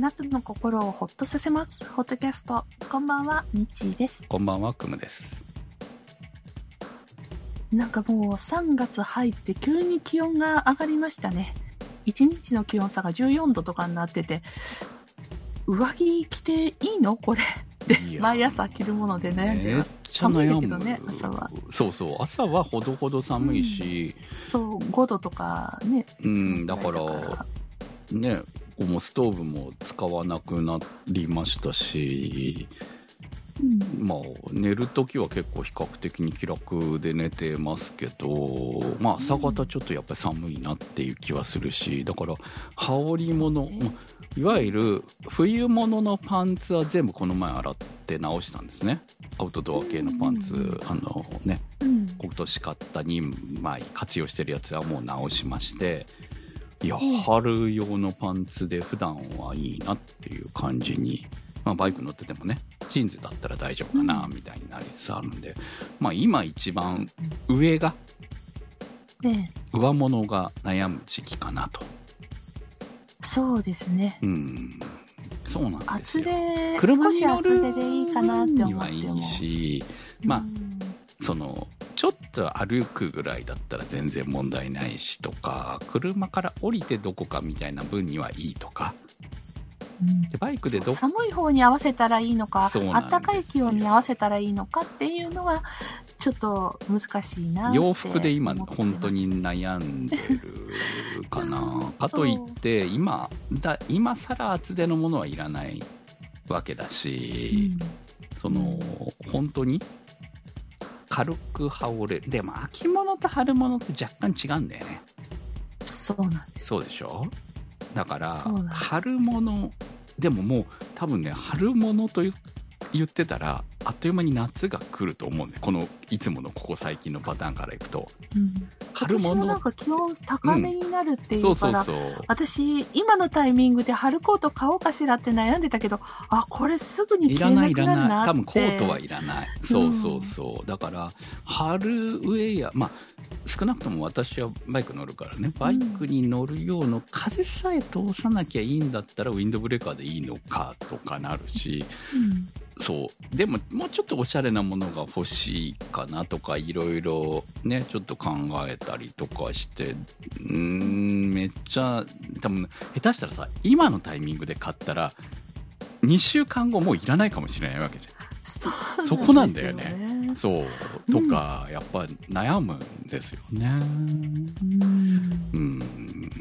あなたの心をほっとさせます。ホットキャスト。こんばんは、みちーです。こんばんは、くむです。なんかもう3月入って急に気温が上がりましたね。1日の気温差が14度とかになってて、上着着ていいの？これ。毎朝着るもので悩んでます。めっちゃ悩む寒いんだけどね、朝は。そうそう、朝はほどほど寒いし、そう、5度とかね。うん、だからそのぐらいだかね、もうストーブも使わなくなりましたし、うんまあ、寝るときは結構比較的に気楽で寝てますけど、まあ、朝方ちょっとやっぱり寒いなっていう気はするし、だから、羽織物、いわゆる冬物のパンツは全部この前洗って直したんですね。アウトドア系のパンツ、うんあのね、うん。今年買った2枚活用してるやつはもう直しまして、いや、うん春用のパンツで普段はいいなっていう感じに、まあ、バイク乗っててもね、ジーンズだったら大丈夫かな、みたいになりつつあるんで、まあ今一番上が、ね上物が悩む時期かなと。そうですね。うん。そうなんです厚よ。手、車に乗る厚手でいいかなって思にっても。はいいし、まあうんそのちょっと歩くぐらいだったら全然問題ないしとか車から降りてどこかみたいな分にはいいとか。うん。でバイクでど寒い方に合わせたらいいのか暖かい気温に合わせたらいいのかっていうのはちょっと難しいな洋服で今本当に悩んでるかな。かといって今だ今更厚手のものはいらないわけだし、その本当に軽く羽織れる。でも秋物と春物って若干違うんだよね。うんそうなんです。そうでしょ？だから春物。でももう多分ね春物と言言ってたらあっという間に夏が来ると思うんでこのいつものここ最近のパターンからいくと。うん。春今年もな物んか気温高めになるっていそううから、そうそう私今のタイミングで春コート買おうかしらって悩んでたけどあこれすぐにいらな着れないくいらなるなって。多分コートはいらない。そうそうそう。だから春ウェアまあ少なくとも私はバイク乗るからね。バイクに乗る用の風さえ通さなきゃいいんだったらウィンドブレーカーでいいのかとかなるしうんそう。でももうちょっとおしゃれなものが欲しいかなとかいろいろねちょっと考えたりとかして。うーんめっちゃ多分下手したらさ今のタイミングで買ったら2週間後もういらないかもしれないわけじそうそこなんだよね。ねゃん。そうとか、やっぱ悩むんですよね。うん。うん。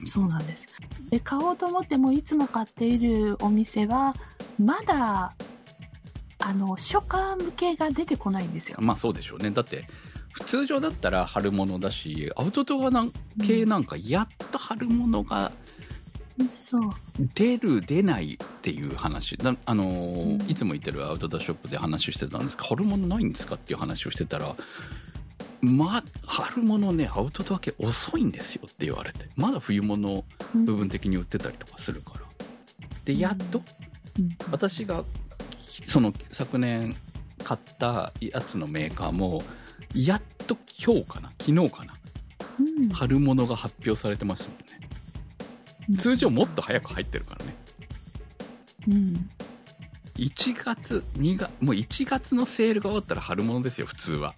そうなんです。で、買おうと思っても、いつも買っているお店は、まだ、あの、初夏向けが出てこないんですよ。まあそうでしょうね。だって普通常だったら春物だしアウトドアなん系なんかやっと春物が。出る出ないっていう話。だあのーうん。いつも行ってるアウトドアショップで話してたんですけど春物ないんですかっていう話をしてたらまあ春物ねアウトドア系遅いんですよって言われて。まだ冬物うん部分的に売ってたりとかするから。でやっとうん。私がその昨年買ったやつのメーカーもやっと今日かな昨日かなうん。春物が発表されてましたもんね。通常もっと早く入ってるからね。うん。1月2月もう1月のセールが終わったら春物ですよ普通は。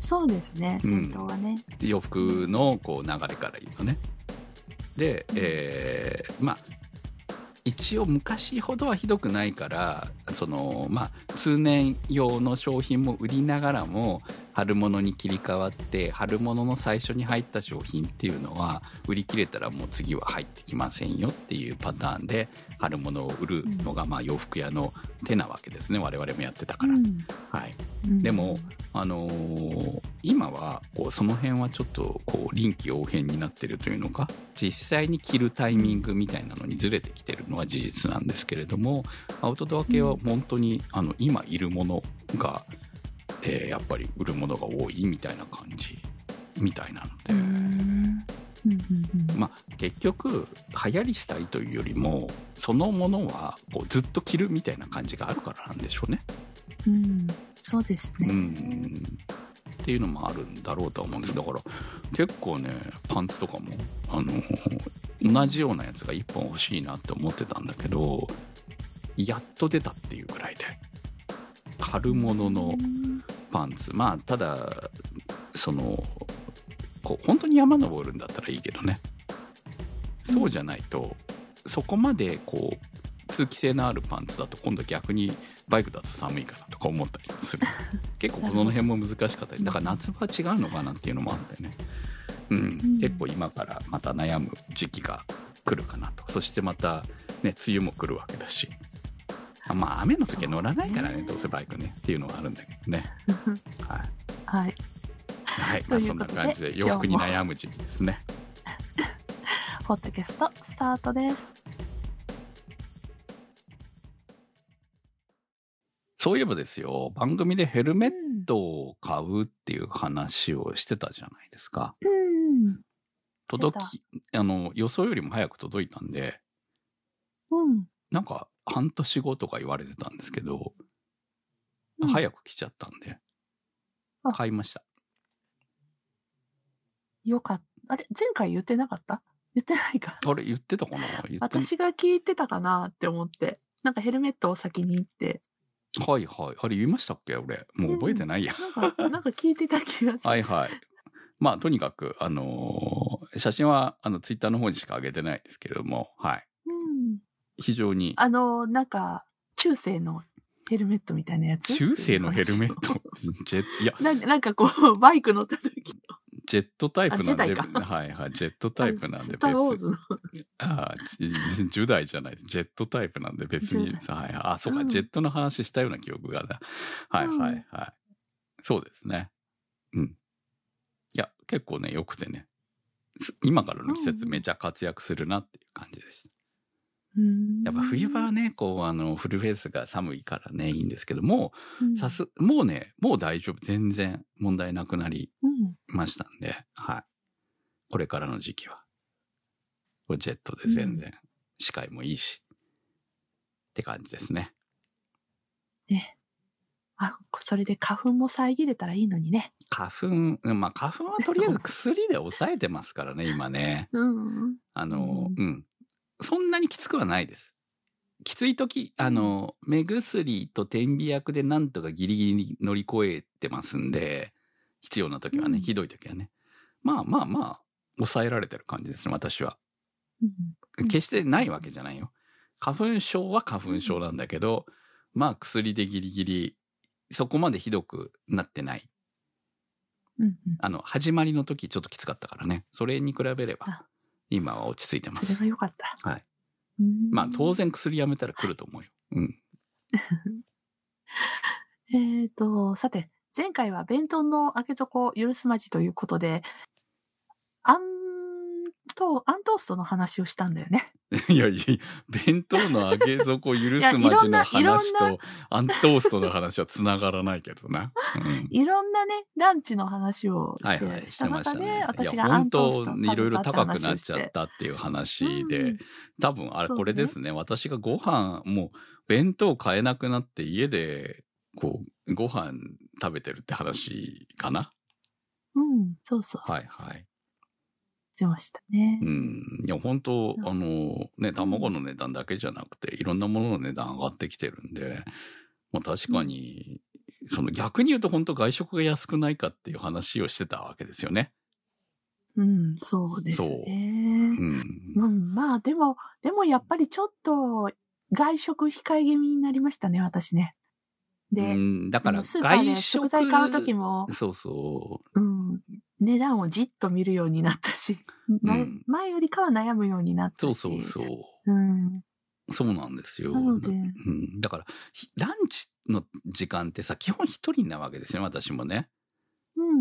そうですね。うん。本当はね。洋服のこう流れから言うとね。で、えーまあ一応昔ほどはひどくないからそのまあ通年用の商品も売りながらも春物に切り替わって春物の最初に入った商品っていうのは売り切れたらもう次は入ってきませんよっていうパターンで春物を売るのがまあ洋服屋の手なわけですね我々もやってたから、うん。はい、うん。でも、あのー今はこうその辺はちょっとこう臨機応変になってるというのか実際に着るタイミングみたいなのにずれてきてるのは事実なんですけれどもアウトドア系は本当にあの今いるものが、えーやっぱり売るものが多いみたいな感じみたいなので、まあ、結局流行りしたいというよりもそのものはこうずっと着るみたいな感じがあるからなんでしょうね。うん。そうですね。うん。っていうのもあるんだろうとは思うんです。だから結構ねパンツとかもあの同じようなやつが1本欲しいなって思ってたんだけどやっと出たっていうぐらいで軽物のパンツ。まあただそのこう本当に山登るんだったらいいけどね。そうじゃないと、そこまでこう通気性のあるパンツだと今度逆にバイクだと寒いかなとか思ったりする。結構この辺も難しかったり。だから夏場は違うのかなっていうのもあってね、うん。ん。結構今からまた悩む時期が来るかなと。そしてまたね梅雨も来るわけだし。あまあ雨の時は乗らないからねねどうせバイクねっていうのはあるんだけどねはい はい。はい、まあ、そんな感じで洋服に悩む時期ですね。ポッドキャストスタートです。そういえばですよ、番組でヘルメッうん。トを買うっていう話をしてたじゃないですか。うん。届き、あの、予想よりも早く届いたんで、うん。なんか半年後とか言われてたんですけど、うん早く来ちゃったんで、あ買いました。よかった。あれ前回言ってなかった？言ってないか。あれ言ってたかな？私が聞いてたかなって思って。なんかヘルメットを先に言って。はいはい。あれ言いましたっけ？俺。もう覚えてないや。なんか、なんか聞いてた気がする。はいはい。まあ、とにかく、あのー写真は、あの、ツイッターの方にしか上げてないですけれども、はい。うん。非常に、あの、なんか、中世のヘルメットみたいなやつ？中世のヘルメット？ジェいや、なんかなんかこう、バイク乗った時の。ジェットタイプなんで、はいはい、ジェットタイプなんでスター・ウォーズの。ああ、じ10代じゃないです。ジェットタイプなんで別に10、はい、あ、そうか、うんジェットの話したような記憶がな。はいはいはい。そうですね。うん。いや、結構ね、良くてね。す今からの季節うんめちゃ活躍するなっていう感じです。うんやっぱ冬場はね、こう、あの、フルフェイスが寒いからね、いいんですけども、うんさす、もうね、もう大丈夫。全然問題なくなりうん。ましたんで、はい。これからの時期は。これジェットで全然、視界もいいし、って感じですね。ね。あ、それで花粉も遮れたらいいのにね。花粉、うんまあ花粉はとりあえず薬で抑えてますからね、今ね。うん。あの、ううん。そんなにきつくはないです。きつい時、あの、目薬と点鼻薬でなんとかギリギリ乗り越えてますんで、必要な時はね、うんひどい時はね。まあまあまあ、抑えられてる感じですね、私は。うん決してないわけじゃないよ。花粉症は花粉症なんだけど、まあ薬でギリギリ、そこまでひどくなってない。うんあの、始まりの時ちょっときつかったからね。それに比べればあ、今は落ち着いてますそれが。良かった。はい。うんまあ当然薬やめたら来ると思うよ。うん。えっと、さて、前回は弁当の開け底許すまじということで、アント、アントーストの話をしたんだよね。いやいや、弁当の揚げ底許すまじの話なと、アントーストの話は繋がらないけどな。うん。いろんなね、ランチの話をして、はいはい、ししてたましたね。私がアントースト当いろいろ高くなっちゃってたっていう話で、うん多分あれこれですね。私がご飯、もう弁当買えなくなって家で、こう、ご飯食べてるって話かなうん、そうそう。はいはい。してましたねう。ん。いや、本当うんあの、ね、卵の値段だけじゃなくて、いろんなものの値段上がってきてるんで、まあ確かに、その逆に言うと本当外食が安くないかっていう話をしてたわけですよね。うん、そうですね。うん。うん、まあでも、でもやっぱりちょっと外食控え気味になりましたね、私ね。で、うん、だからあのスーパー食食材買うときも、そうそうん、値段をじっと見るようになったし、前うん前よりかは悩むようになっう。たし。そうそうそう。うん。そうなんですよ。なのでうん、だから、ひランチの時間ってさ、基本一人なわけですよ、私もね。うん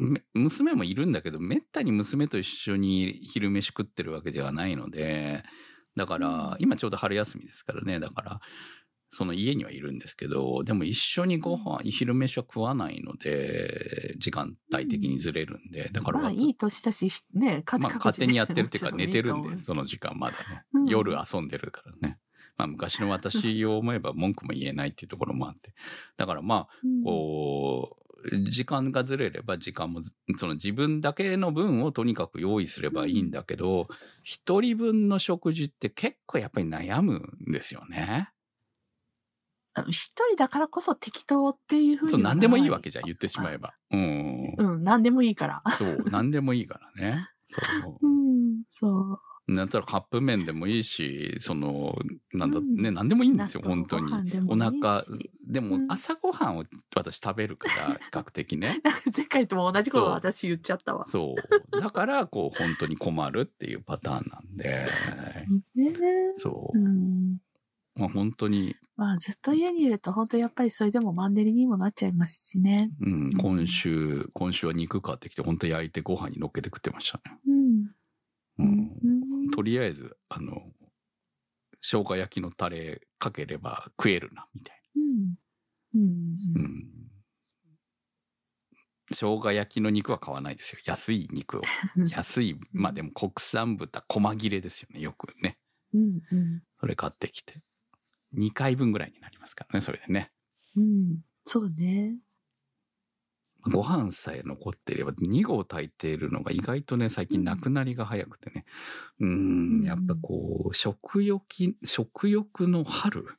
うん。め娘もいるんだけど、めったに娘と一緒に昼飯食ってるわけではないので、だから、うん今ちょうど春休みですからね、だから、その家にはいるんですけど、でも一緒にご飯、昼飯は食わないので、時間帯的にずれるんで、だからまあいい年だし、ね、かまあ、勝手にやってるっていうか、寝てるんで。その時間まだね。うん夜遊んでるからね。まあ、昔の私を思えば文句も言えないっていうところもあって。だからまあ、うんこう、時間がずれれば時間もず、その自分だけの分をとにかく用意すればいいんだけど、一、人分の食事って結構やっぱり悩むんですよね。一人だからこそ適当っていうふうにそう、は何でもいいわけじゃん、言ってしまえば。うん。うん、何でもいいから。そう、何でもいいからね。そうう。ん、そう。なんたらカップ麺でもいいし、その、なんだ、うんね、何でもいいんですよ、本当に。お腹、でもうん朝ごはんを私食べるから、比較的ね。前回とも同じこと私言っちゃったわ。そう。だから、こう、本当に困るっていうパターンなんで、ねそうう。ん。まあ本当に、まあずっと家にいると本当やっぱりそれでもマンネリにもなっちゃいますしね。うん、今週、今週は肉買ってきて、本当焼いてご飯に乗っけて食ってましたね。うん。う。うんん。とりあえず、あの、生姜焼きのタレかければ食えるな、みたいうん。うん。な。うん。生姜焼きの肉は買わないですよ。安い肉を。安い、まあでも国産豚、細切れですよね、よくね。うん。うん。それ買ってきて。2回分ぐらいになりますからね、それでね。うん。そうね。ご飯さえ残っていれば2合炊いているのが意外とね、最近なくなりが早くてね。うーん、やっぱこう、食欲、食欲の春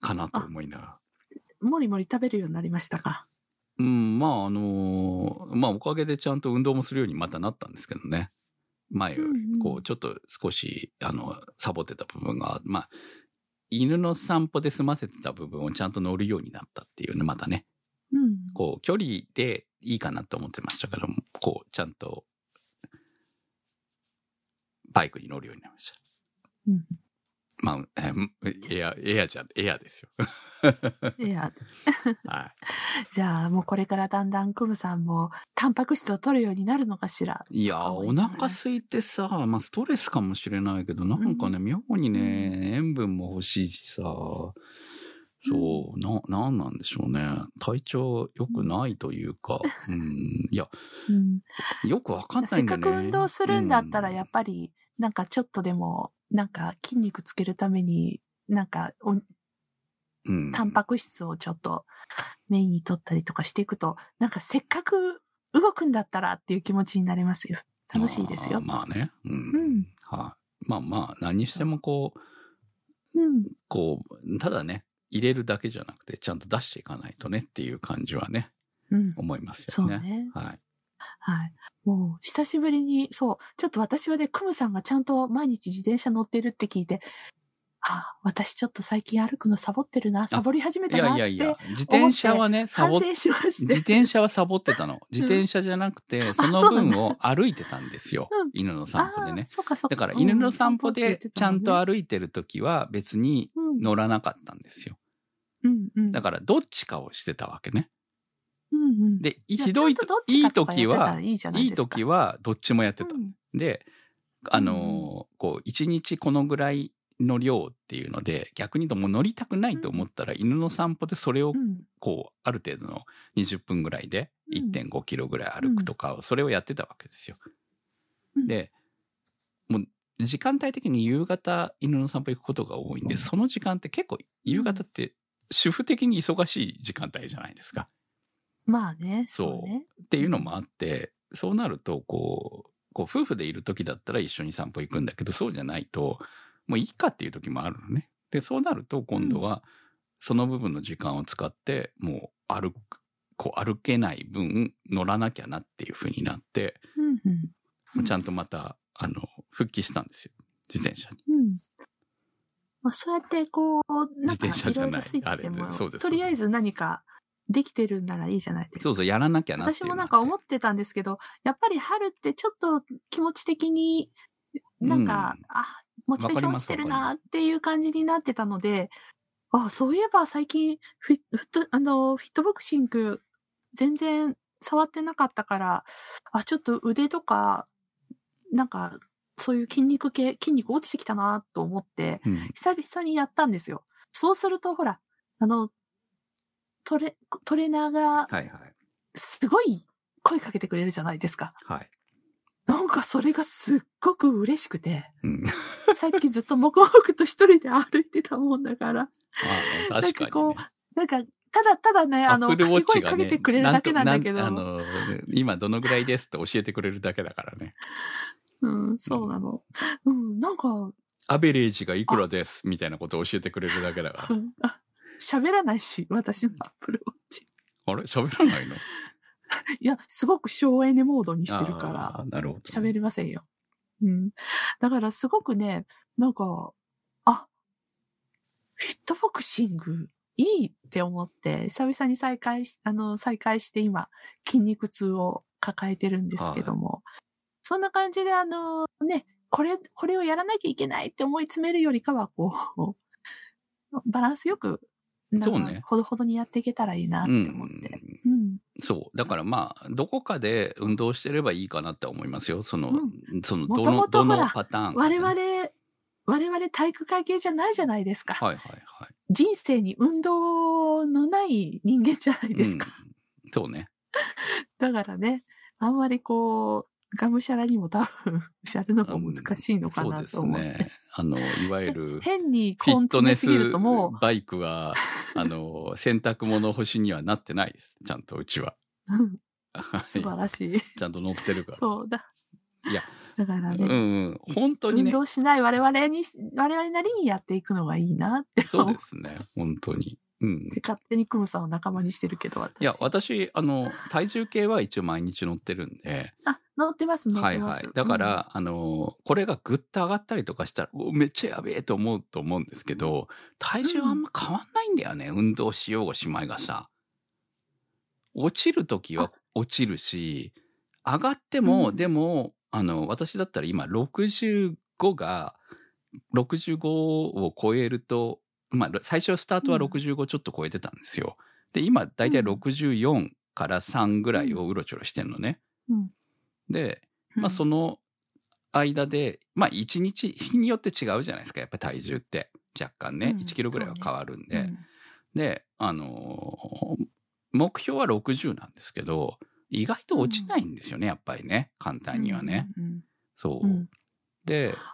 かなと思いながら。もりもり食べるようになりましたか？うん、まああのまあおかげでちゃんと運動もするようにまたなったんですけどね。前より、こう、ちょっと少し、あの、サボってた部分が、まあ、犬の散歩で済ませてた部分をちゃんと乗るようになったっていうね、またね。うん。こう、距離でいいかなと思ってましたけども、こう、ちゃんと、バイクに乗るようになりました。うん。まあ、えーエア、エアじゃ、エアですよ。いや、はじゃあもうこれからだんだんクムさんもタンパク質を取るようになるのかしら？い。いやー、お腹空いてさ、まあ、ストレスかもしれないけど、なんかね、妙にね、塩分も欲しいしさ、そう、な、なんなんでしょうね。体調良くないというか、うん、いや、うん。よくわかんなせっいんだよね。かく運動するんだったらうんやっぱりなんかちょっとでもなんか筋肉つけるためになんかおうんタンパク質をちょっとメインに取ったりとかしていくとなんかせっかく動くんだったらっていう気持ちになりますよ。楽しいですよ。まあまあね。うん。うん。はい。まあまあ、何にしてもこう、うん。こう、ただね、入れるだけじゃなくて、ちゃんと出していかないとねっていう感じはね、うん。思いますそよね。うね。はい。はい。もう、久しぶりに、そう、ちょっと私はね、クムさんがちゃんと毎日自転車乗ってるって聞いて、ああ、私ちょっと最近歩くのサボってるな、サボり始めいたなってやいやいや、自転車はね、サボって。自転車はサボってたの。自転車じゃなくて、その分を歩いてたんですようん。犬の散歩でね。そうかそうか。だから犬の散歩でちゃんとる。歩いてる時は別にうん乗らなかったんですよ。うんうん。だからどっちかをしてたわけね。うんうん。で、ひどいといい時はいい時はどっちもやってた。うんで、あのーこう、一日このぐらいの量っていうので、逆に言うともう乗りたくないと思ったら、犬の散歩でそれをうんこう、ある程度の20分ぐらいでうん1.5キロぐらい歩くとかを、それをやってたわけですよ。うんで、もう、時間帯的に夕方犬の散歩行くことが多いんで、その時間って結構、夕方って主婦的に忙しい時間帯じゃないですか。まあね、そうね。っていうのもあって、そうなると、こう、こう夫婦でいる時だったら一緒に散歩行くんだけど、そうじゃないと、もういいかっていう時もあるのね。で、そうなると今度は、その部分の時間を使って、もう歩く、こう歩けない分乗らなきゃなっていう風になって、うんうんもうちゃんとまた、あの、復帰したんですよ。自転車に。うん。まあ、そうやって、こう、なんか、自転車じゃないいろいろスイッチであもれそうですとりあえず何かできてるんならいいじゃないですか。そうそう、やらなきゃな私もなんか思ってたんですけど、やっぱり春ってちょっと気持ち的に、なんか、うんあ、モチベーション落ちてるなっていう感じになってたので、あ、そういえば最近フィフット、あの、フィットボクシング全然触ってなかったから、あ、ちょっと腕とか、なんか、そういう筋肉系、筋肉落ちてきたなと思って、うん久々にやったんですよ。そうすると、ほら、あの、トレ、トレーナーが、はいはい。すごい声かけてくれるじゃないですか。はい。なんかそれがすっごく嬉しくて、うん。さっきずっと黙々と一人で歩いてたもんだから、まあね、確かに、ね。なんかただただね、あの、ね、掛け声かけてくれるだけなんだけど。あの、今どのぐらいですって教えてくれるだけだからね。うん、そうなの。うん、なんか、アベレージがいくらですみたいなことを教えてくれるだけだから。喋らないし、私のアップルウォッチ。あれ？喋らないの？いや、すごく省エネモードにしてるから。喋りませんよ。うん。だからすごくね、なんか、あ、フィットボクシングいいって思って、久々に再開し、あの、再開して今、筋肉痛を抱えてるんですけども、そんな感じであの、ね、これ、これをやらなきゃいけないって思い詰めるよりかは、こう、バランスよく、そうねほどほどにやっていけたらいいなって思って。うん。そう。だからまあ、どこかで運動してればいいかなって思いますよ。その、うその、もどの、ともとほらどのパターンかね、我々、我々体育会系じゃないじゃないですか。はいはいはい。人生に運動のない人間じゃないですか。うん、そうね。だからね、あんまりこう、がむしゃらにも多分、やるのが難しいのかなと思って。そうですね。あの、いわゆる、変にフィ根ットネスるともバイクは、あの、洗濯物干しにはなってないです。ちゃんとうちは。素晴らしい。ちゃんと乗ってるから。そうだ。いや、だからね、うんうん。本当に運ね。動しない我々に、我々なりにやっていくのがいいなってそうですね。本当に。うん。て、勝手にクムさんを仲間にしてるけど、私。いや、私、あの、体重計は一応毎日乗ってるんで、あ、乗ってます、乗ってます。はいはい。だから、あの、これがぐっと上がったりとかしたら、おめっちゃやべえと思うと思うんですけど、体重あんま変わんないんだよね。運動しようがしまいがさ。落ちるときは落ちるし、上がっても、うんでも、あの、私だったら今65が、65を超えると、まあ、最初スタートはうん65ちょっと超えてたんですよ。で、今、だいたい64から3ぐらいをうろちょろしてんのね。うんで、うんまあ、その間で、まあ、1日、日によって違うじゃないですか、やっぱり体重って。若干ね、うん1キロぐらいは変わるんで。うんで、あのー目標は60なんですけど、意外と落ちないんですよね、やっぱりね。簡単にはね。。うんうんそう。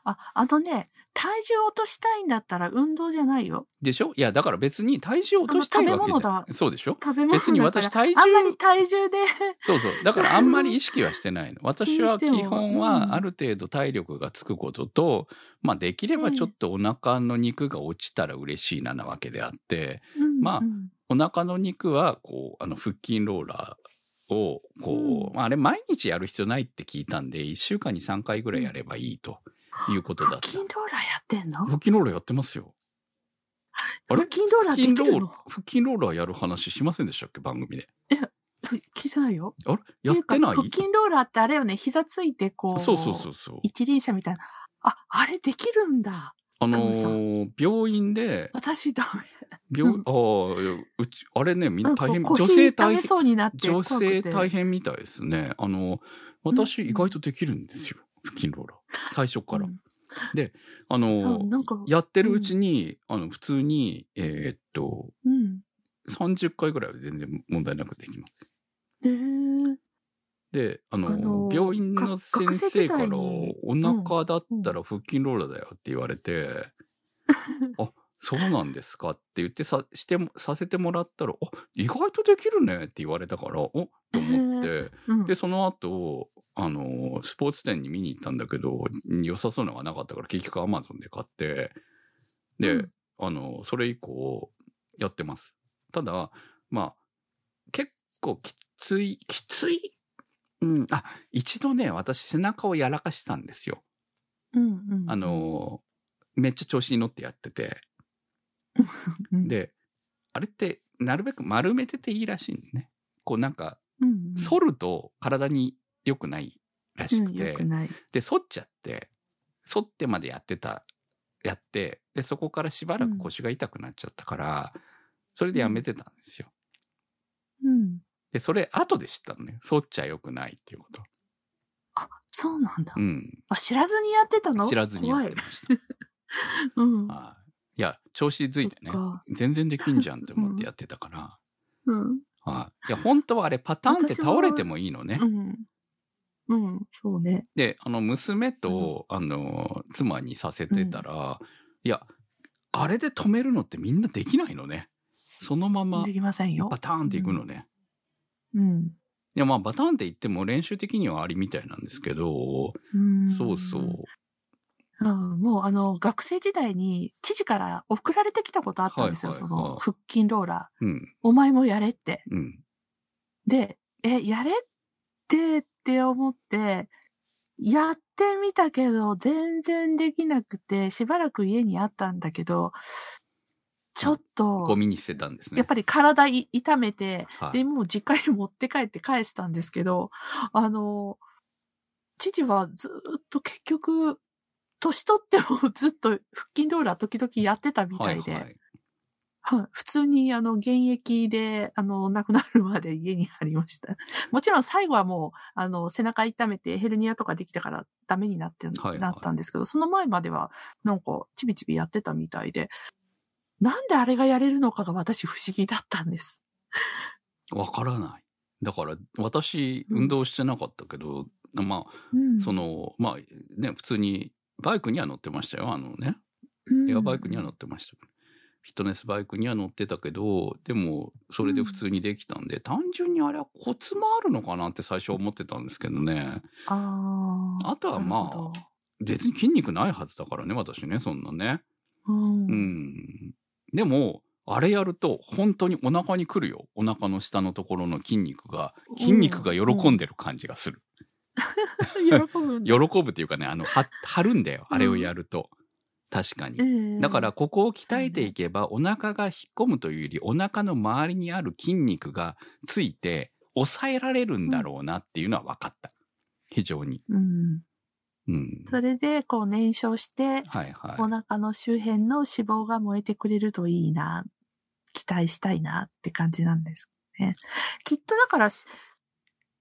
あ、あのね、体重落としたいんだったら運動じゃないよ。でしょ？いや、だから別に体重落としたいわけじゃあの食べ物だ。そうでしょ？食べ物別に私体重あんまり体重で、そうそう。だから あんまり意識はしてないの。私は基本はある程度体力がつくことと、まあできればちょっとお腹の肉が落ちたら嬉しいななわけであって、まあうん。お腹の肉はこう、あの腹筋ローラーをこう、うんまああれ毎日やる必要ないって聞いたんで、1週間に3回ぐらいやればいいということだった。腹筋ローラーやってんの？腹筋ローラーやってますよ。あ腹れ筋ローラーで腹筋ローきるの？腹筋ローラーやる話しませんでしたっけ？番組で。腹筋ないよ。あれ？やってない？腹筋ローラーってあれよね、膝ついてこう、そうそうそうそう。一輪車みたいな。あ、あれできるんだ。あのー病院で、私ダメ。病、うんああ、うち、あれね、みんな大変、女性大変、女。性大変みたいですね。あの、私うん意外とできるんですよ。腹筋ローラー。最初から。うんああの、なんか、やってるうちに、あの、普通に、えーっと、うん。30回ぐらいは全然問題なくできます。えー、で、あの、あの病院の先生から、お腹だったら腹筋ローラーだよって言われて、あ、そうなんですかって言ってさ、しても、させてもらったら、あ、意外とできるねって言われたから、おと思って、うん。で、その後、あの、スポーツ店に見に行ったんだけど、良さそうなのがなかったから、結局アマゾンで買って、で、うん。あの、それ以降、やってます。ただ、まあ、結構きつい、きつい、うん、あ、一度ね、私背中をやらかしたんですよ。うんうん、あの、めっちゃ調子に乗ってやってて。うん、で、あれって、なるべく丸めてていいらしいのね。こうなんか、うんうん、反ると体に良くないらしくうん、て、よくない。で、反っちゃって、反ってまでやってた、やって、で、そこからしばらく腰が痛くなっちゃったから、それでやめてたんですよ。うん。で、それ後で知ったのね。反っちゃ良くないっていうこと。あ、そうなんだ。うん。あ、知らずにやってたの？知らずにやってました。うん。はい。いや、調子づいてね全然できんじゃんって思ってやってたから。うん。はい。いや、本当はあれパターンって倒れてもいいのねう。ん。うん、そうね。で、あの、娘と、あの、妻にさせてたら、いや、あれで止めるのってみんなできないのね。そのままできませんよ。バターンっていくのね。うん。いや、まあ、バターンって言っても練習的にはありみたいなんですけど、うんそうそう。うん、もうあの、学生時代に知事から送られてきたことあったんですよ、はいはいそのはい腹筋ローラー。うん、お前もやれって。うん。で、え、やれってって思って、やってみたけど、全然できなくて、しばらく家にあったんだけど、ちょっと、ゴミに捨てたんですね。やっぱり体い痛めて、はいで、もう実家に持って帰って返したんですけど、あの、父はずーっと結局、年取ってもずっと腹筋ローラー時々やってたみたいで、はいはいはい、普通にあの現役であの亡くなるまで家にありました。もちろん最後はもうあの背中痛めてヘルニアとかできたからダメになって、はいはいなったんですけど、その前まではなんかちびちびやってたみたいで、なんであれがやれるのかが私不思議だったんです。わからない。だから、私、うん運動してなかったけど、まうんあ、その、まあ、ね、普通に、バイクには乗ってましたよ。あのね、うんエアバイクには乗ってました。フィットネスバイクには乗ってたけど、でも、それで普通にできたんで、単純にあれはコツもあるのかなって最初思ってたんですけどね。あーあとはまあ、別に筋肉ないはずだからね、私ね、そんなね。どうんうん。でも、あれやると、本当にお腹に来るよ。お腹の下のところの筋肉が、筋肉が喜んでる感じがする。喜ぶ。喜ぶっていうかね、あの、は張るんだよ。あれをやると。確かに。ええだから、ここを鍛えていけば、お腹が引っ込むというより、お腹の周りにある筋肉がついて、抑えられるんだろうなっていうのは分かった。非常に。うん。うん。それで、こう燃焼して、はいはい。お腹の周辺の脂肪が燃えてくれるといいな、期待したいなって感じなんですね。きっとだから、し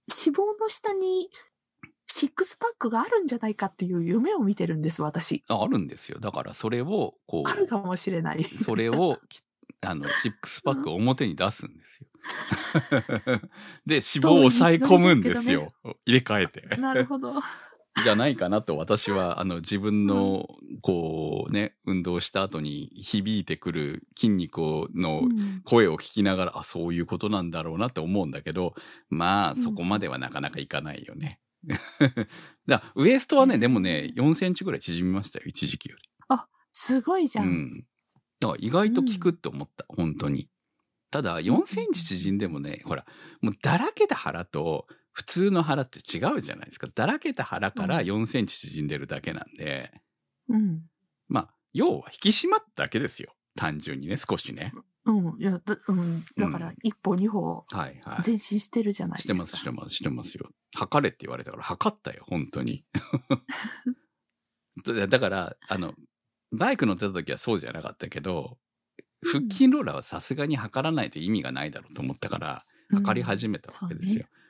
脂肪の下にシックスパックがあるんじゃないかっていう夢を見てるんです、私。ああるんですよ。だから、それを、こう。あるかもしれない。それをき、あの、シックスパックを表に出すんですよ。で、脂肪を抑え込むんですよ。入れ替えて。なるほど。じゃないかなと私は、あの、自分の、こうね、運動した後に響いてくる筋肉をのうん声を聞きながら、あ、そういうことなんだろうなって思うんだけど、まあ、うんそこまではなかなかいかないよね。だウエストはね、でもね、4センチぐらい縮みましたよ、一時期より。すごいじゃ。うんん。だから意外と効くって思った、本当に。ただ、4センチ縮んでもね、ほら、もうだらけた腹と普通の腹って違うじゃないですか。だらけた腹から4センチ縮んでるだけなんで、うん。まあ、要は引き締まっただけですよ。単純にね、少しね。うん。いや、だ,、うん、だから、一歩二歩はいはい。前進してるじゃないですか。してます、してます、してますよ。測れって言われたから測ったよ、本当に。だだから、あの、バイク乗ってた時はそうじゃなかったけど、腹筋ローラーはさすがに測らないと意味がないだろうと思ったから、測り始めたわけですよ。う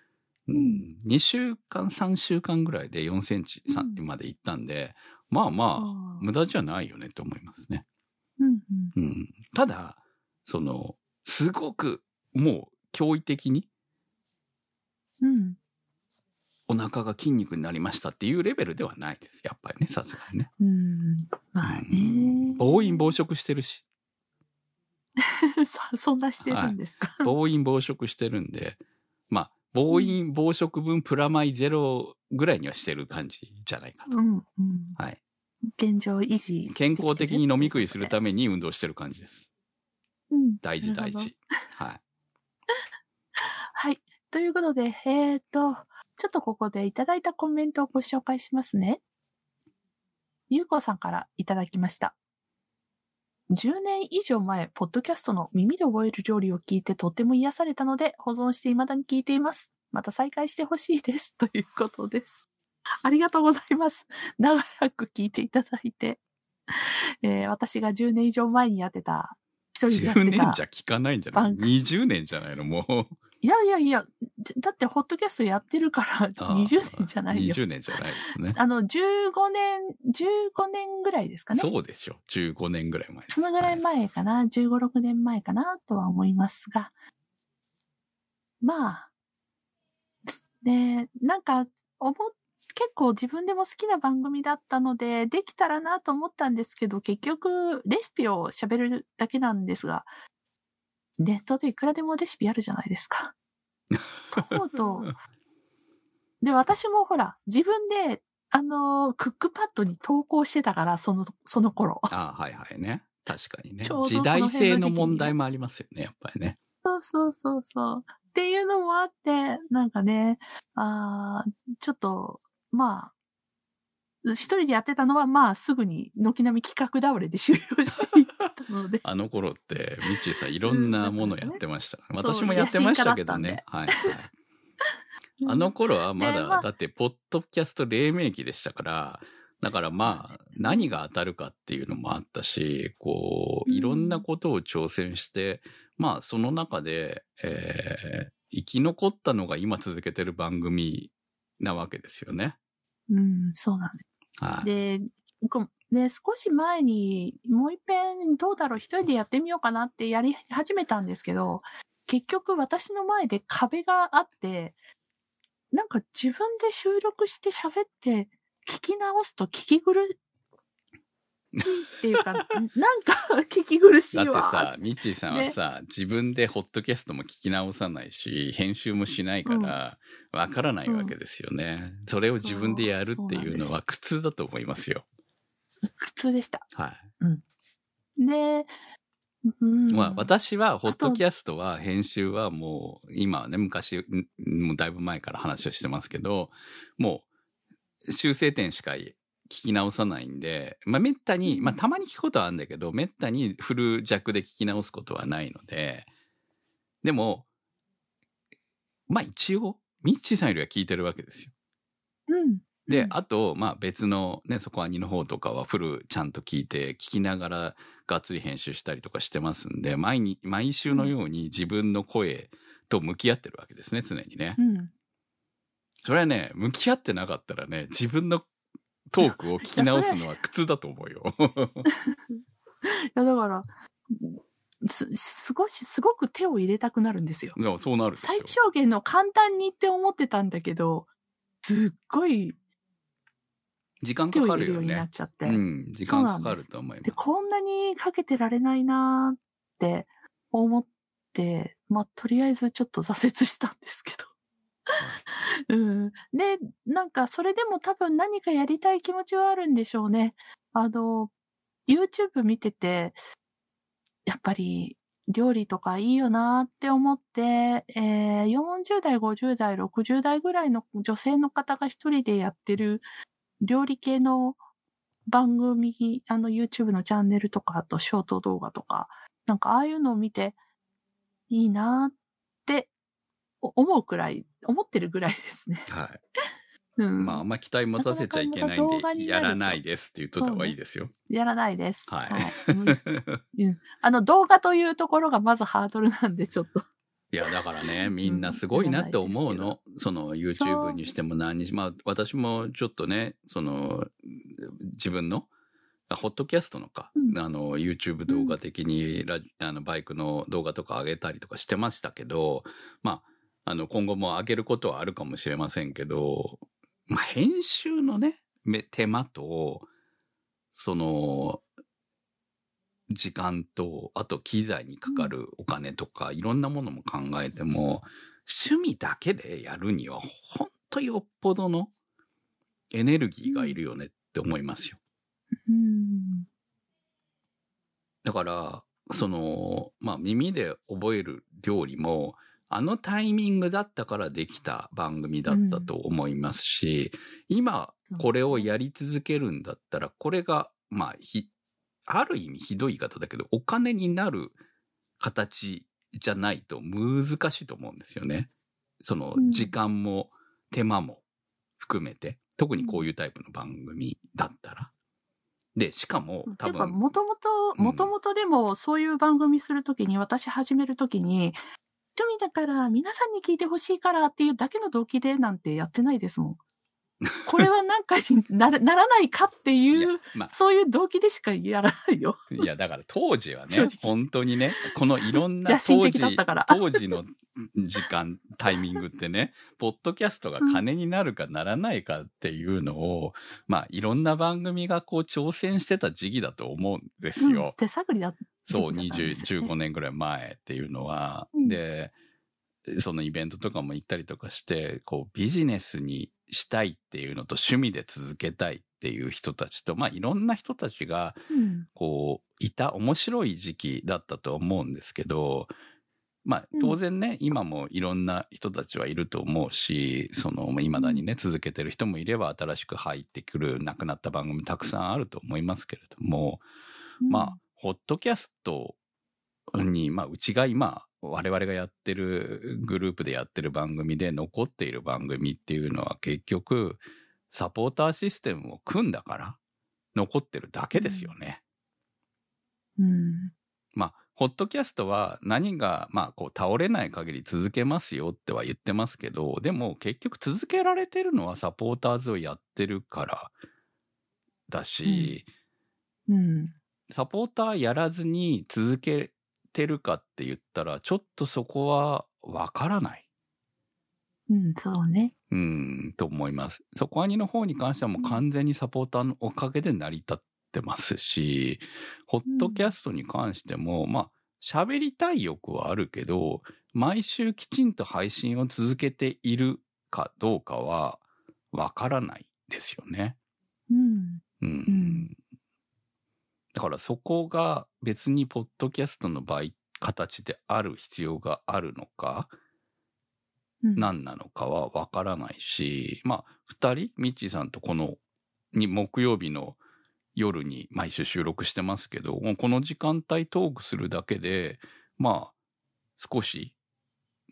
うんん、2週間、3週間ぐらいで4センチまで行ったんで、まあまあ、あ無駄じゃないよねって思いますね。うんうんうん。ただ、その、すごく、もう、驚異的にうんお腹が筋肉になりましたっていうレベルではないです。やっぱりね、さすがにね。うん。まあうんね。暴飲暴食してるし、そそんなしてるんですか？暴飲暴食してるんで、まあ、暴飲暴食分プラマイゼロぐらいにはしてる感じじゃないかと。うんうん。はい。現状維持。健康的に飲み食いするため。めに運動してる感じです。うん。大事大事。はい。はい。ということで、えっ、と、ちょっとここでいただいたコメントをご紹介しますね。ゆうこさんからいただきました。10年以上前、ポッドキャストの耳で覚える料理を聞いてとても癒されたので、保存して未だに聞いています。また再開してほしいです。ということです。ありがとうございます。長らく聞いていただいて。えー私が10年以上前にやってた、一人でやって10た。年じゃ効かないんじゃない？番 ?20 年じゃないの？もう。いやいやいや、じだって、ホットキャストやってるから、20 年じゃないよ。20年じゃないですね。あの、15年、15年ぐらいですかね。そうでしょ。15年ぐらい前です。そのぐらい前かな、15、6年前かな、とは思いますが。まあ、ねなんか、思っ結構自分でも好きな番組だったので、できたらなと思ったんですけど、結局、レシピを喋るだけなんですが、ネットでいくらでもレシピあるじゃないですか。と思うと、で、私もほら、自分で、あの、クックパッドに投稿してたから、その、その頃。あはいはいね。確かにね。時代性の問題もありますよね、やっぱりね。そうそうそうそう。っていうのもあって、なんかね、あーちょっと、まあ、一人でやってたのは、まあ、すぐに軒並み企画倒れで終了していったので。あの頃って、ミッチーさんいろんなものやってました。うん私もやってましたけどね。はい、はい。あの頃はまだ、でまあだって、ポッドキャスト黎明期でしたから、だからまあ、何が当たるかっていうのもあったし、こう、うんいろんなことを挑戦して、まあ、その中で、えー生き残ったのが今続けてる番組なわけですよね。うん、そうなんでで、ね、少し前に、もう一遍どうだろう、一人でやってみようかなってやり始めたんですけど、結局私の前で壁があって、なんか自分で収録して喋って、聞き直すと聞き苦っていうか、なんか聞き苦しいわ。だってさ、ミッチーさんはさ、自分でホットキャストも聞き直さないし、編集もしないから、わからないわけですよね、それを自分でやるっていうのは苦痛だと思いますよ。苦痛でした。はい。で、うん、まあ、私は、ホットキャストは、編集はもう、今はね、昔、んもうだいぶ前から話をしてますけど、もう、修正点しか聞き直さないんで、まあ、めったに、まあ、たまに聞くことはあるんだけど、めったにフル弱で聞き直すことはないので、でも、まあ、一応、ミッチーさんよりは聞いてるわけですよ。うん。で、うんあと、まあ別のね、そこは2の方とかはフルちゃんと聞いて、聞きながらがっつり編集したりとかしてますんで、毎に、毎週のように自分の声と向き合ってるわけですね、常にねう。ん。それはね、向き合ってなかったらね、自分のトークを聞き直すのは苦痛だと思うよ。いや、だから、す、すごし、すごく手を入れたくなるんですよ。でもそうなる最小限の簡単にって思ってたんだけど、すっごい時間手かかるよを入れるようになっね。ちゃって。うん、時間かかると思いで、ます。こんなにかけてられないなーって思って、まあ、とりあえずちょっと挫折したんですけど。うん。で、なんか、それでも多分何かやりたい気持ちはあるんでしょうね。あの、YouTube 見てて、やっぱり、料理とかいいよなって思って、えー40代、50代、60代ぐらいの女性の方が一人でやってる料理系の番組、あの YouTube のチャンネルとか、あとショート動画とか、なんかああいうのを見て、いいなーっ思うくらい、思ってるぐらいですね。はい。うん。まあ、あんま期待持たせちゃいけないんで、やらないですって言っといた方がいいですよ。やらないです。はい。うんあの動画というところがまずハードルなんで、ちょっと。いや、だからね、みんなすごいなって思うの。その YouTube にしても何にしまあ、私もちょっとね、その、自分の、あホットキャストのか、うんあの、YouTube 動画的にラジ、あの、バイクの動画とか上げたりとかしてましたけど、まあ、あの、今後も上げることはあるかもしれませんけど、まあ、編集のね、め手間と、その、時間と、あと機材にかかるお金とか、いろんなものも考えても、趣味だけでやるには、ほんとよっぽどのエネルギーがいるよねって思いますよ。うん。だから、その、まあ耳で覚える料理も、あのタイミングだったからできた番組だったと思いますし、今これをやり続けるんだったら、これが、まあ、ひ、ある意味ひどい言い方だけど、お金になる形じゃないと難しいと思うんですよね。そのうん時間も手間も含めて、特にこういうタイプの番組だったら。で、しかも多分、もともと、うんもともとでも、そういう番組するときに、私始めるときに、趣味だから、皆さんに聞いてほしいからっていうだけの動機でなんてやってないですもん。これはなんかにならならないかっていう、まあ、そういう動機でしかやらないよ。いや、だから当時はね 本当にね、このいろんな当時当時の時間、タイミングってね、ポッドキャストが金になるかならないかっていうのを、まあ、いろんな番組がこう挑戦してた時期だと思うんですうんよ。手探りだっそう、時期だったん20、ですよね。15年ぐらい前っていうのは、うん。で、そのイベントとかも行ったりとかして、こうビジネスにしたいっていうのと趣味で続けたいっていう人たちと、まあいろんな人たちが、うん。こう、いた面白い時期だったと思うんですけど、まあうん。当然ね、今もいろんな人たちはいると思うし、その、まあ未だにね、続けてる人もいれば新しく入ってくる、なくなった番組たくさんあると思いますけれども、まあ、ホットキャストに、まあ、うちが今、我々がやってるグループでやってる番組で残っている番組っていうのは結局、サポーターシステムを組んだから、残ってるだけですよね。うん。まあ、ホットキャストは何が、まあ、こう、倒れない限り続けますよっては言ってますけど、でも結局続けられてるのはサポーターズをやってるからだし、うん。サポーターやらずに続けてるかって言ったら、ちょっとそこはわからない。うん、そうね。うん、と思います。そこアニの方に関してはもう完全にサポーターのおかげで成り立ってますし、ホットキャストに関しても、まあ、喋りたい欲はあるけど、毎週きちんと配信を続けているかどうかはわからないですよね。うん。うんんだからそこが別にポッドキャストの場合、形である必要があるのか、うん。何なのかはわからないし、まあ、二人、ミッチーさんとこの、に木曜日の夜に毎週収録してますけど、この時間帯トークするだけで、まあ、少し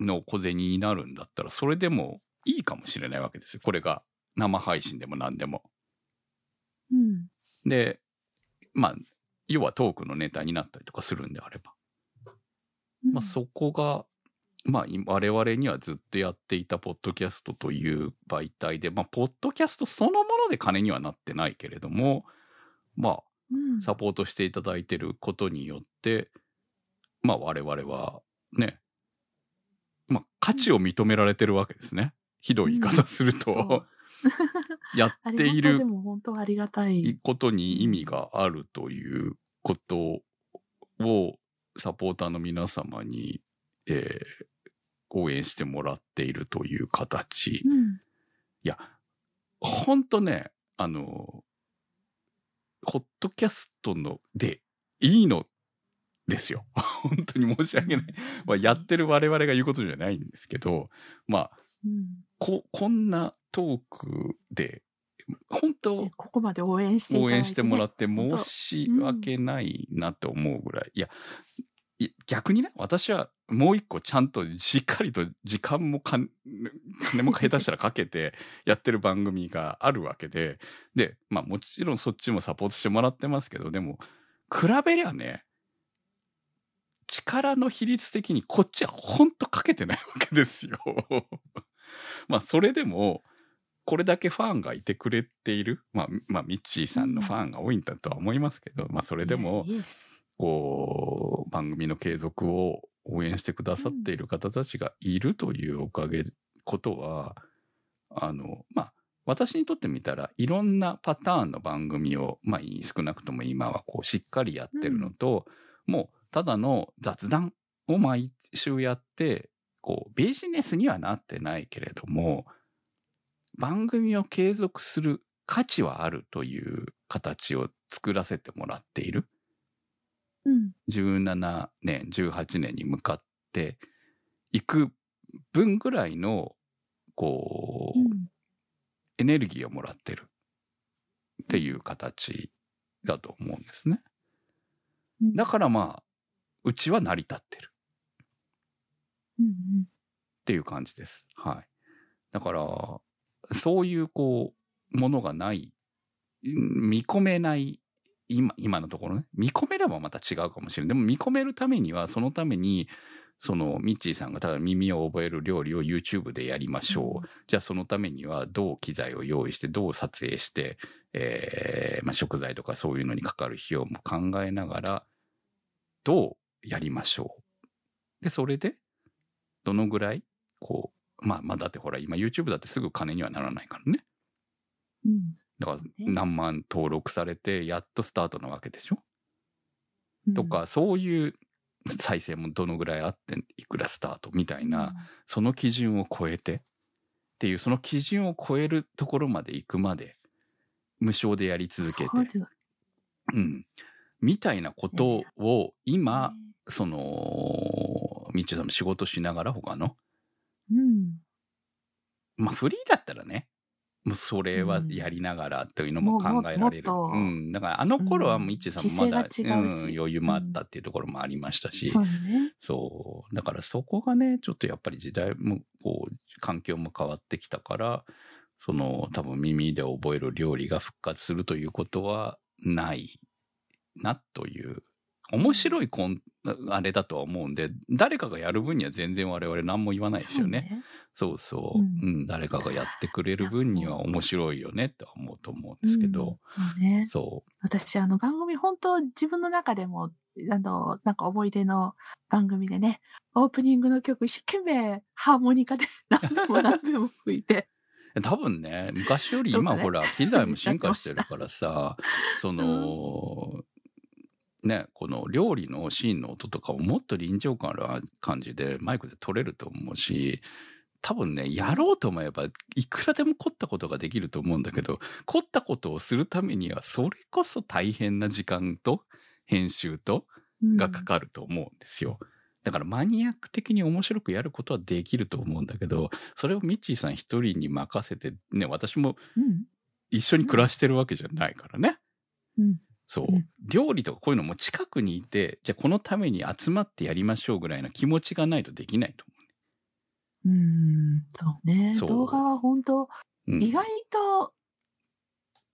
の小銭になるんだったら、それでもいいかもしれないわけですよ。これが生配信でも何でも。うん。で、まあ、要はトークのネタになったりとかするんであれば。まあ、そこが、まあ、い我々にはずっとやっていたポッドキャストという媒体で、まあ、ポッドキャストそのもので金にはなってないけれども、まうん。あ、サポートしていただいてることによって、まあ、我々はね、まあ、価値を認められてるわけですね。ひどい言い方するそと、やあっているりがたいでも本当ありがたい。ことに意味があるということをサポーターの皆様に、えー応援してもらっているという形。いうん。や、ほんとね、あの、ホットキャストのでいいのですよ。本当に申し訳ない。まあ、やってる我々が言うことじゃないんですけど、まあ、うん。こ、こんなトークで、本当ねここまで応援して。応援してもらって申し訳ないなって思うぐらい。いや、い逆にね、私はもう一個ちゃんとしっかりと時間も金も下手したらかけて やってる番組があるわけで、で、まあもちろんそっちもサポートしてもらってますけど、でも、比べりゃね、力の比率的にこっちはほんとかけてないわけですよ。まあそれでも、これだけファンがいてくれている。まあ、まあ、ミッチーさんのファンが多いんだとは思いますけど、まあそれでも、こう、番組の継続を応援してくださっている方たちがいるというおかげ、ことは、あの、まあ、私にとってみたら、いろんなパターンの番組を、まあ、少なくとも今はこう、しっかりやってるのと、もう、ただの雑談を毎週やって、こう、ビジネスにはなってないけれども、番組を継続する価値はあるという形を作らせてもらっている。うん。17年、18年に向かっていく分ぐらいの、こう、うん。エネルギーをもらってるっていう形だと思うんですね。うんだからまあ、うちは成り立ってるうんっていう感じです。はい。だから、そういうこう、ものがない、うん見込めない、今、今のところね、見込めればまた違うかもしれない。でも見込めるためには、そのために、その、ミッチーさんがただ耳を覚える料理を YouTube でやりましょう。じゃあそのためにはどう機材を用意して、どう撮影して、えーまあ、食材とかそういうのにかかる費用も考えながら、どうやりましょう。で、それで、どのぐらい、こう、まあ、まあ、だってほら、今 YouTube だってすぐ金にはならないからね。うん。だからね。何万登録されて、やっとスタートなわけでしょ？とか、そういう再生もどのぐらいあっていくらスタートみたいな、その基準を超えてっていうその基準を超えるところまで行くまで無償でやり続けて。そうん、みたいなことを今、ね。そのみっちーさんも仕事しながら他のうん。まあフリーだったらねもうそれはやりながらというのも考えられる、もうももっと。うん、だからあの頃はみっちーさんもまだ、時勢が違うし。ん、余裕もあったっていうところもありましたし、そうだね。そう。だからそこがね、ちょっとやっぱり時代も、こう、環境も変わってきたから、その、多分耳で覚える料理が復活するということはないなという、面白いコン、あれだとは思うんで、誰かがやる分には全然我々何も言わないですよね。そうそう、う。うん。ん誰かがやってくれる分には面白いよねとは思うと思うんですけど、うん。そう私、あの、番組、本当自分の中でも、あの、なんか思い出の番組でね、オープニングの曲、一生懸命ハーモニカで 何度も何度も吹いて、う。多分ね、昔より今ほら、機材も進化してるからさ、その、ね、この料理のシーンの音とかをもっと臨場感ある感じでマイクで撮れると思うし、多分ね、やろうと思えば、いくらでも凝ったことができると思うんだけど、凝ったことをするためには、それこそ大変な時間と、編集と、うんがかかると思うんですよ。だからマニアック的に面白くやることはできると思うんだけど、それをミッチーさん一人に任せて、ね、私もうん。一緒に暮らしてるわけじゃないからね。うん。そううん。料理とかこういうのも近くにいて、じゃあこのために集まってやりましょうぐらいな気持ちがないとできないとうん。そうね。そう動画は本当、思う。うん意外と、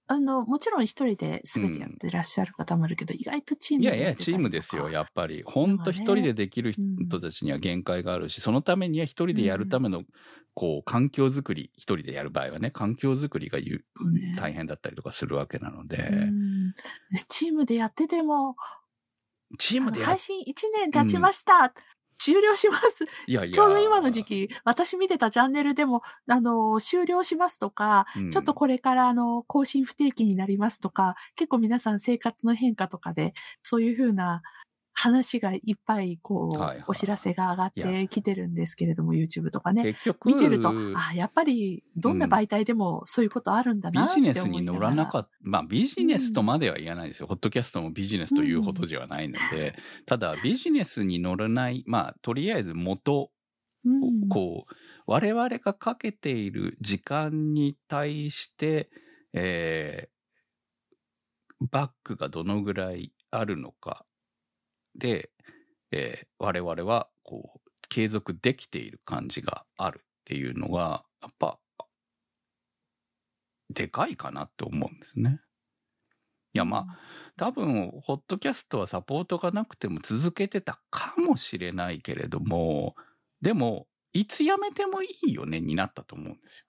あの、もちろん一人で全てやってらっしゃる方もいるけど、意外とチームいやいや、チームですよ、やっぱり。本当一人でできるうん人たちには限界があるし、そのためには一人でやるための、こう、環境づくり、一人でやる場合はね、環境づくりがゆね。大変だったりとかするわけなので、うん。チームでやってても、チームで配信1年経ちました、終了します。いやいや。ちょうど今の時期、私見てたチャンネルでも、あの、終了しますとか、うん。ちょっとこれから、あの、更新不定期になりますとか、結構皆さん生活の変化とかで、そういうふうな話がいっぱい、こう、はいはいお知らせが上がっいてきてるんですけれども、YouTube とかね。結局、見てると、あ、やっぱり、どんな媒体でもそういうことあるんだビなってジネスに乗らなかっった、まあビジネスとまでは言わないですよ。ホットキャストもビジネスというほどではないので、ただビジネスに乗らない、まあとりあえず元こう、我々がかけている時間に対して、えーバックがどのぐらいあるのかで、えー我々は、こう、継続できている感じがあるっていうのが、やっぱ、でかいかなって思うんですね。いや、まあ、多分、ホットキャストはサポートがなくても続けてたかもしれないけれども、でも、いつ辞めてもいいよねになったと思うんです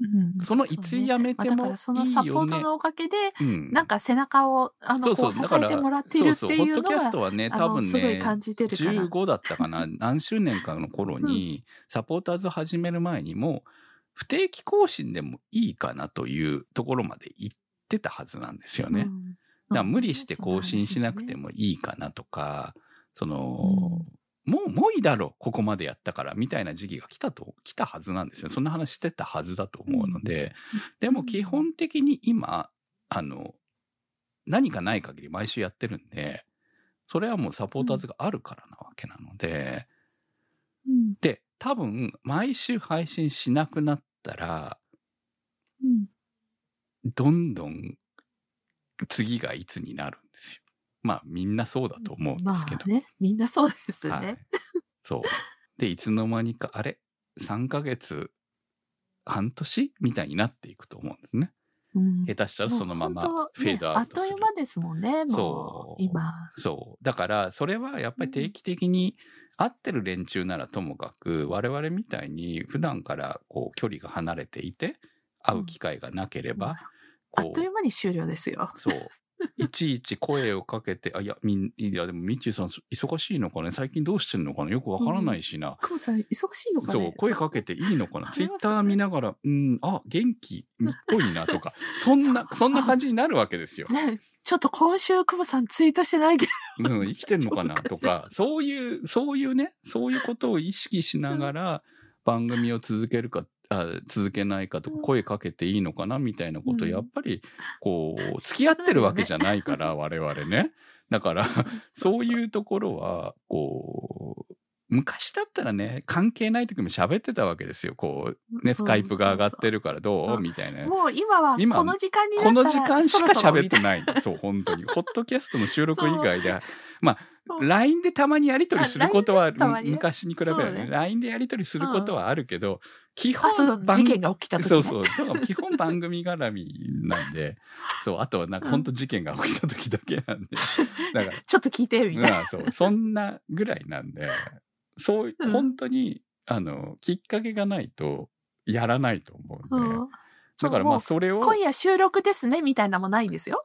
うんよ。そのいつ辞めまあだかてもらそのサいいよね。ポートのおかげで、うんなんか背中を、あの、こう支えてもらっているってそうそう、いうのホットキャスが、トはね、多分すごいね、感じてるから。15だったかな、何周年かの頃に、サポーターズ始める前にも、不定期更新でもいいかなというところまで行ってたはずなんですよね。うんだから無理して更新しなくてもいいかなとか、その、もう、もういいだろう、ここまでやったから、みたいな時期が来たと、来たはずなんですよ。そんな話してたはずだと思うので、でも基本的に今、あの、何かない限り毎週やってるんで、それはもうサポーターズがあるからなわけなので、うん。で、多分、毎週配信しなくなったら、うん。どんどん次がいつになるんですよ。まあみんなそうだと思うんですけど。まあね、みんなそうですね。はい。そう。で、いつの間にか、あれ ?3 ヶ月、半年？みたいになっていくと思うんですね。うん下手したらそのままフェードアウトする。ねあっという間ですもんね、もそうう、今。そう。だから、それはやっぱり定期的に会ってる連中ならともかく、我々みたいに普段からこう距離が離れていて、会う機会がなければ、あこっという間に終了ですよ。そう。いちいち声をかけて、あ、いや、みん、いや、でも、ミッチーさん、忙しいのかね？最近どうしてんのかなよくわからないしな。クムさん、忙しいのかね？そう、声かけていいのかな？あツイッター見ながら、うん、あ、元気っぽいなとか、そんな、そんな感じになるわけですよ。ね、ちょっと今週、クムさんツイートしてないけど。うん、生きてんのかな？とか、そういう、そういうね、そういうことを意識しながら、番組を続けるか、あ続けないかとか、うん声かけていいのかなみたいなこと、うんやっぱり、こう、付き合ってるわけじゃないから、我々ね。だから、そうう。いうところは、こう、昔だったらね、関係ない時も喋ってたわけですよ。こう、ね、スカイプが上がってるからどう？うんみたいな。もう今は、今この時間にこの時間しか喋ってい。ない。そう、本当に。ホットキャストの収録以外で、そう LINE でたまにやり取りすることは、昔に比べればね、LINE でやり取りすることはあるけど、基あ本と、事件が起きた時、ね、そうそう。基本番組絡みなんで、そう、あとはなんか本当事件が起きた時だけなんで、だから、ちょっと聞いて、みたい。な。まあそう、そんなぐらいなんで、そう、うん。本当に、あの、きっかけがないと、やらないと思うんで、う。んだからまあそれを、今夜収録ですね、みたいなのもないんですよ。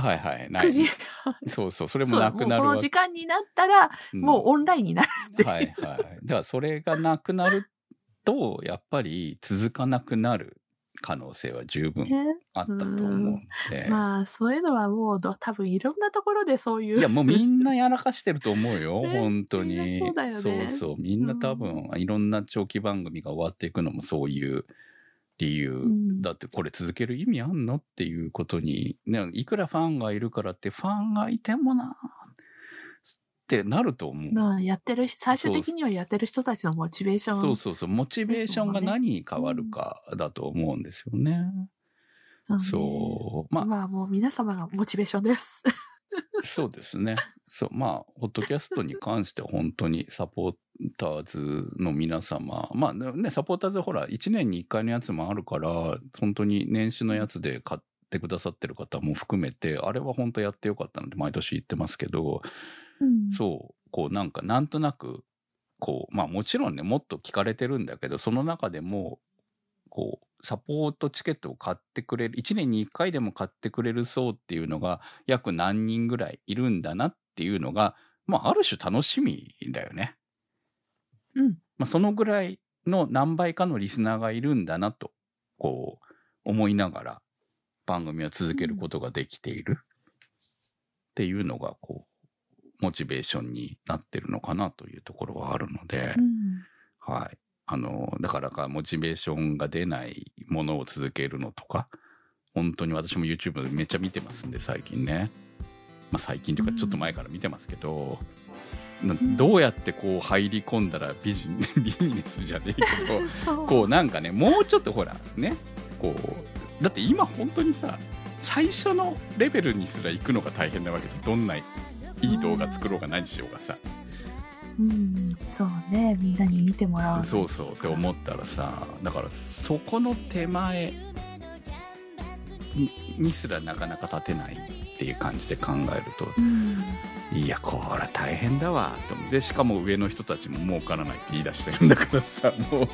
はいはい、な9い時。。そうそう、それもなくなるこの時間になったら、うんもうオンラインになるって。はいはい。だからそれがなくなると、やっぱり続かなくなる可能性は十分ねあったと思うんで。まあ、そういうのはもうど、多分いろんなところでそういう。いや、もうみんなやらかしてると思うよ、ね本当に。そうだよねそうそう。みんな多分、いろんな長期番組が終わっていくのもそういう理由。うんだってこれ続ける意味あんのっていうことに、ね、いくらファンがいるからってファンがいてもな、ってなると思う。まあ、やってるし、最終的にはやってる人たちのモチベーション。そうそうそう。モチベーションが何に変わるかだと思うんですよね。そうねそう。まあ、まあ、もう皆様がモチベーションです。そうですね。そう。まあ、ホットキャストに関しては本当にサポーターズの皆様、まあね、サポーターズほら、1年に1回のやつもあるから、本当に年始のやつで買ってくださってる方も含めて、あれは本当やってよかったので毎年言ってますけど、うんそう、こうなんかなんとなく、こう、まあもちろんね、もっと聞かれてるんだけど、その中でも、こう、サポートチケットを買ってくれる、1年に1回でも買ってくれる層っていうのが約何人ぐらいいるんだなっていうのが、まあある種楽しみだよね。うん。まあそのぐらいの何倍かのリスナーがいるんだなと、こう、思いながら番組を続けることができているっていうのが、こう、モチベーションになってるのかなというところはあるので、うんはい。あの、だからかモチベーションが出ないものを続けるのとか、本当に私も YouTube でめっちゃ見てますんで、最近ね。まあ最近というかちょっと前から見てますけど、なんどうやってこう入り込んだらビジ ビジネスじゃねえけど。こうなんかね、もうちょっとほら、ね、こう、だって今本当にさ、最初のレベルにすら行くのが大変なわけじゃん。どんないい動画作ろうが何しようがさ。うん。そうね。みんなに見てもらう。そうそうって思ったらさ、だからそこの手前ににすらなかなか立てないっていう感じで考えると、うん。いや、これは大変だわ、と思って。しかも上の人たちも儲からないって言い出してるんだからさ、もう、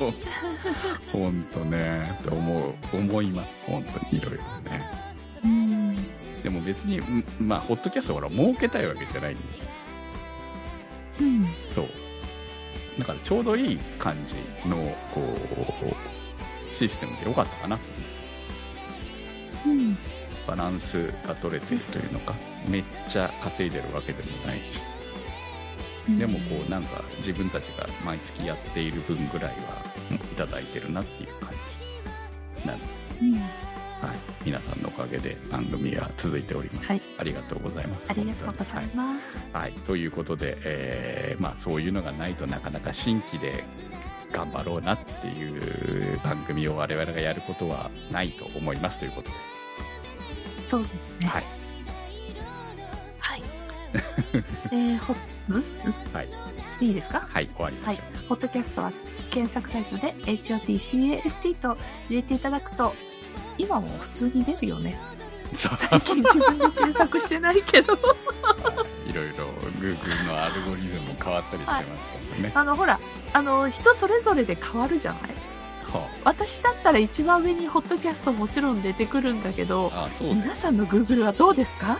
ほんとね、って思う、思います、本当にいろいろね。うん。でも別に、んまあ、ホットキャストはほら、儲けたいわけじゃないんで、うん。そう。だからちょうどいい感じの、こう、システムでよかったかな。うん。バランスが取れてるというのか、めっちゃ稼いでるわけでもないし、でもこうなんか自分たちが毎月やっている分ぐらいはいただいてるなっていう感じなので、うん。はい、皆さんのおかげで番組は続いております。はい。ありがとうございます。ありがとうございます。はい、はいということで、えーまあ、そういうのがないとなかなか新規で頑張ろうなっていう番組を我々がやることはないと思いますということで、そうですね。はい、はい。えー、ほ、ん？ん？はい、いいですか？はい、終わりましょう。ホットキャストは検索サイトで HOTCAST と入れていただくと、今も普通に出るよね。最近自分で検索してないけど。は いいろいろ Google のアルゴリズムも変わったりしてますからね。あの、ほら、あの、人それぞれで変わるじゃない？は私だったら一番上にホットキャストもちろん出てくるんだけど。皆さんの Google はどうですか？あ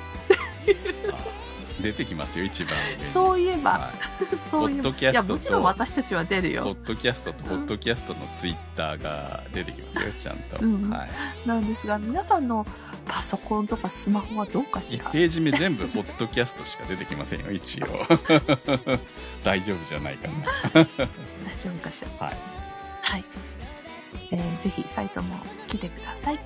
出てきますよ一番そういえば、はい。そういうポッドキャストといやもちろん私たちは出るポよッドキャストとポッドキャストのツイッターが出てきますよ ちゃんと、うん。はい。なんですが皆さんのパソコンとかスマホはどうかし1らページ目全部ポッドキャストしか出てきませんよ一応。大丈夫じゃないかな大丈夫かしら？はい。はい、えーぜひサイトも来てください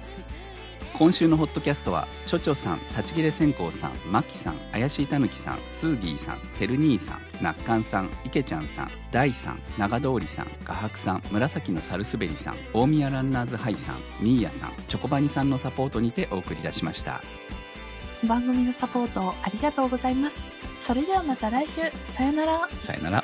今週のホットキャストはちょちょさん立ち切れ線香さんまきさん怪しいたぬきさんスーギーさんてる兄さんなっかんさんいけちゃんさん大さん長通りさん画伯さん紫のサルスベリさん大宮ランナーズハイさんミーヤさんチョコバニさんのサポートにてお送り出しました。番組のサポートありがとうございます。それではまた来週。さよなら。さよなら